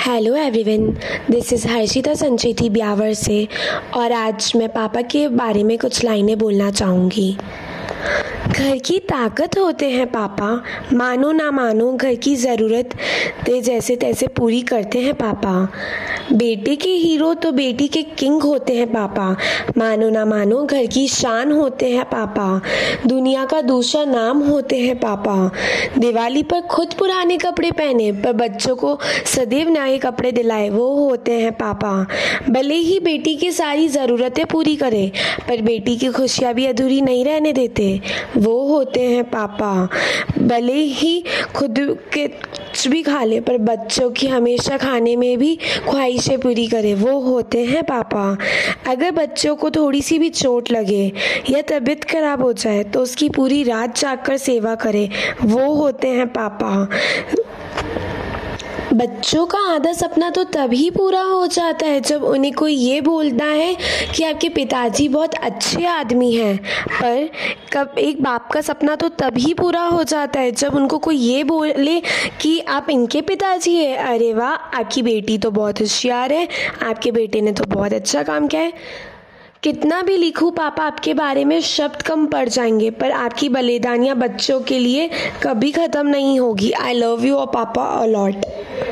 Hello everyone this is Harshita Sancheti Beawar से, और आज मैं पापा के बारे में कुछ लाइनें बोलना चाहूँगी। घर की ताकत होते हैं, पापा। मानो ना मानो, घर की ज़रूरत ते जैसे तैसे पूरी करते हैं, पापा। बेटे के हीरो तो बेटी के किंग होते हैं, पापा। मानो ना मानो, घर की शान होते हैं, पापा। दुनिया का दूसरा नाम होते हैं, पापा। दिवाली पर खुद पुराने कपड़े पहने, पर बच्चों को सदैव नए कपड़े दिलाए, वो होते हैं, पापा। भले ही बेटी की सारी ज़रूरतें पूरी करे, पर बेटी की खुशियाँ भी अधूरी नहीं रहने देते। वो होते हैं पापा। भले ही खुद के कुछ भी खा ले, पर बच्चों की हमेशा खाने में भी ख्वाहिशें पूरी करे। वो होते हैं पापा। अगर बच्चों को थोड़ी सी भी चोट लगे या तबीयत खराब हो जाए तो उसकी पूरी रात जाकर सेवा करे। वो होते हैं पापा। बच्चों का आधा सपना तो तभी पूरा हो जाता है जब उन्हें कोई ये बोलता है कि आपके पिताजी बहुत अच्छे आदमी हैं। पर कब एक बाप का सपना तो तभी पूरा हो जाता है जब उनको कोई ये बोले कि आप इनके पिताजी हैं। अरे वाह, आपकी बेटी तो बहुत होशियार है, आपके बेटे ने तो बहुत अच्छा काम किया है। कितना भी लिखूं, पापा आपके बारे में शब्द कम पड़ जाएँगे, पर आपकी बलिदानियाँ बच्चों के लिए कभी ख़त्म नहीं होगी। आई लव यू और पापा अलॉट